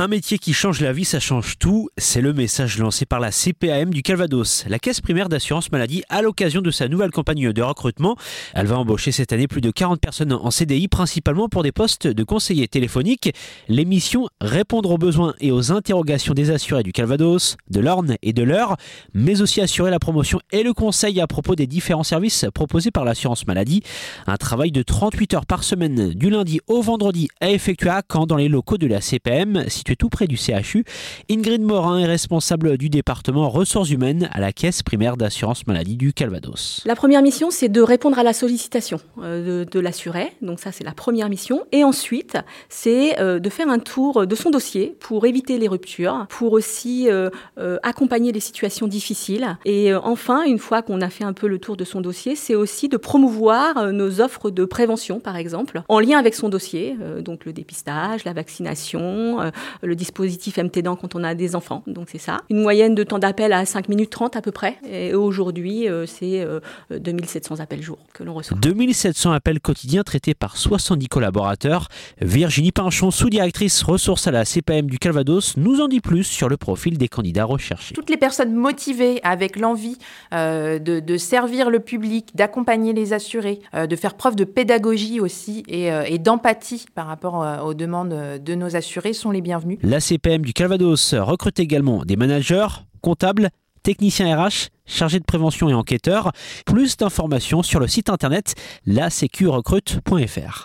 Un métier qui change la vie, ça change tout. C'est le message lancé par la CPAM du Calvados, la caisse primaire d'assurance maladie, à l'occasion de sa nouvelle campagne de recrutement. Elle va embaucher cette année plus de 40 personnes en CDI, principalement pour des postes de conseillers téléphoniques. Les missions répondre aux besoins et aux interrogations des assurés du Calvados, de l'Orne et de l'Eure, mais aussi assurer la promotion et le conseil à propos des différents services proposés par l'assurance maladie. Un travail de 38 heures par semaine, du lundi au vendredi, à effectuer à Caen dans les locaux de la Tout près du CHU. Ingrid Morin est responsable du département ressources humaines à la caisse primaire d'assurance maladie du Calvados. La première mission, c'est de répondre à la sollicitation euh, de, l'assuré. Donc ça, c'est la première mission. Et ensuite, c'est euh, de faire un tour de son dossier pour éviter les ruptures, pour aussi euh, accompagner les situations difficiles. Et enfin, une fois qu'on a fait un peu le tour de son dossier, c'est aussi de promouvoir nos offres de prévention, par exemple, en lien avec son dossier. donc le dépistage, la vaccination, le dispositif MTDAN quand on a des enfants. Donc c'est ça. Une moyenne de temps d'appel à 5 minutes 30 à peu près. Et aujourd'hui, euh, c'est 2700 euh, appels jour que l'on reçoit. 2700 appels quotidiens traités par 70 collaborateurs. Virginie Pinchon, sous-directrice ressources à la CPM du Calvados, nous en dit plus sur le profil des candidats recherchés. Toutes les personnes motivées avec l'envie euh, de, servir le public, d'accompagner les assurés, de faire preuve de pédagogie aussi et, et d'empathie par rapport aux demandes de nos assurés sont les bienvenus. La CPM du Calvados recrute également des managers, comptables, techniciens RH, chargés de prévention et enquêteurs. Plus d'informations sur le site internet lasecurecrute.fr.